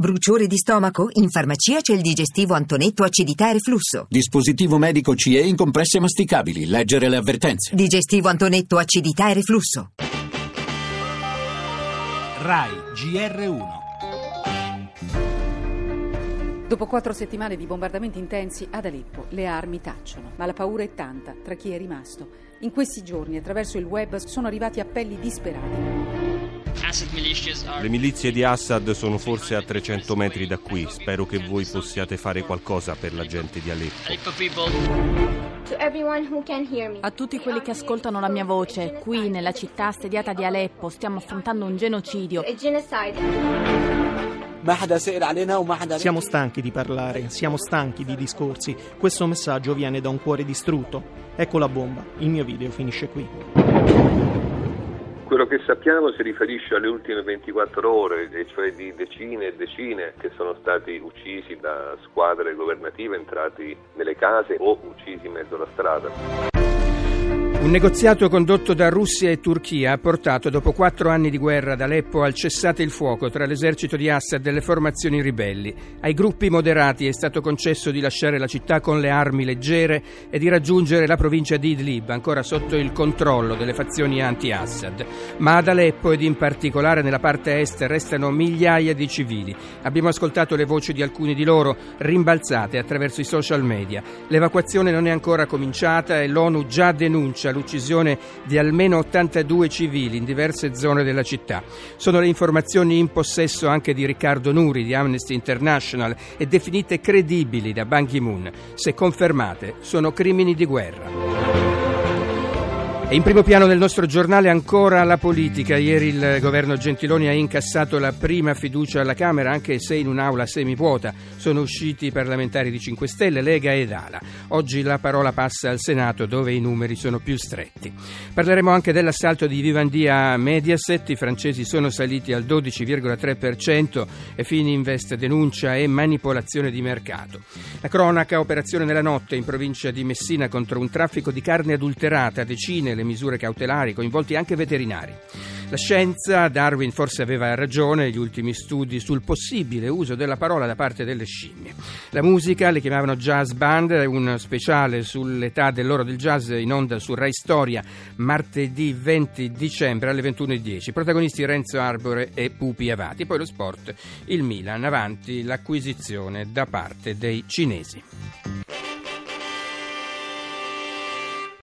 Bruciore di stomaco? In farmacia c'è il digestivo Antonetto acidità e reflusso. Dispositivo medico CE in compresse masticabili. Leggere le avvertenze. Digestivo Antonetto acidità e reflusso. RAI GR1 Dopo quattro settimane di bombardamenti intensi ad Aleppo, le armi tacciono, ma la paura è tanta tra chi è rimasto. In questi giorni, attraverso il web, sono arrivati appelli disperati. Le milizie di Assad sono forse a 300 metri da qui. Spero che voi possiate fare qualcosa per la gente di Aleppo. A tutti quelli che ascoltano la mia voce, qui nella città assediata di Aleppo stiamo affrontando un genocidio. Siamo stanchi di parlare, siamo stanchi di discorsi. Questo messaggio viene da un cuore distrutto. Ecco la bomba. Il mio video finisce qui. Quello che sappiamo si riferisce alle ultime 24 ore, cioè di decine e decine che sono stati uccisi da squadre governative entrati nelle case o uccisi in mezzo alla strada. Un negoziato condotto da Russia e Turchia ha portato, dopo quattro anni di guerra ad Aleppo, al cessate il fuoco tra l'esercito di Assad e le formazioni ribelli. Ai gruppi moderati è stato concesso di lasciare la città con le armi leggere e di raggiungere la provincia di Idlib, ancora sotto il controllo delle fazioni anti-Assad. Ma ad Aleppo ed in particolare nella parte est restano migliaia di civili. Abbiamo ascoltato le voci di alcuni di loro, rimbalzate attraverso i social media. L'evacuazione non è ancora cominciata e l'ONU già denuncia l'uccisione di almeno 82 civili in diverse zone della città. Sono le informazioni in possesso anche di Riccardo Nuri di Amnesty International e definite credibili da Ban Ki-moon. Se confermate, sono crimini di guerra. E in primo piano del nostro giornale ancora la politica. Ieri il governo Gentiloni ha incassato la prima fiducia alla Camera, anche se in un'aula semivuota. Sono usciti i parlamentari di 5 Stelle, Lega ed Ala. Oggi la parola passa al Senato, dove i numeri sono più stretti. Parleremo anche dell'assalto di Vivendi a Mediaset. I francesi sono saliti al 12,3% e Fininvest denuncia e manipolazione di mercato. La cronaca, operazione nella notte in provincia di Messina contro un traffico di carne adulterata, decine le misure cautelari, coinvolti anche veterinari. La scienza, Darwin forse aveva ragione, gli ultimi studi sul possibile uso della parola da parte delle scimmie. La musica, le chiamavano jazz band, un speciale sull'età dell'oro del jazz in onda su Rai Storia martedì 20 dicembre alle 21.10. Protagonisti Renzo Arbore e Pupi Avati. Poi lo sport, il Milan, avanti l'acquisizione da parte dei cinesi.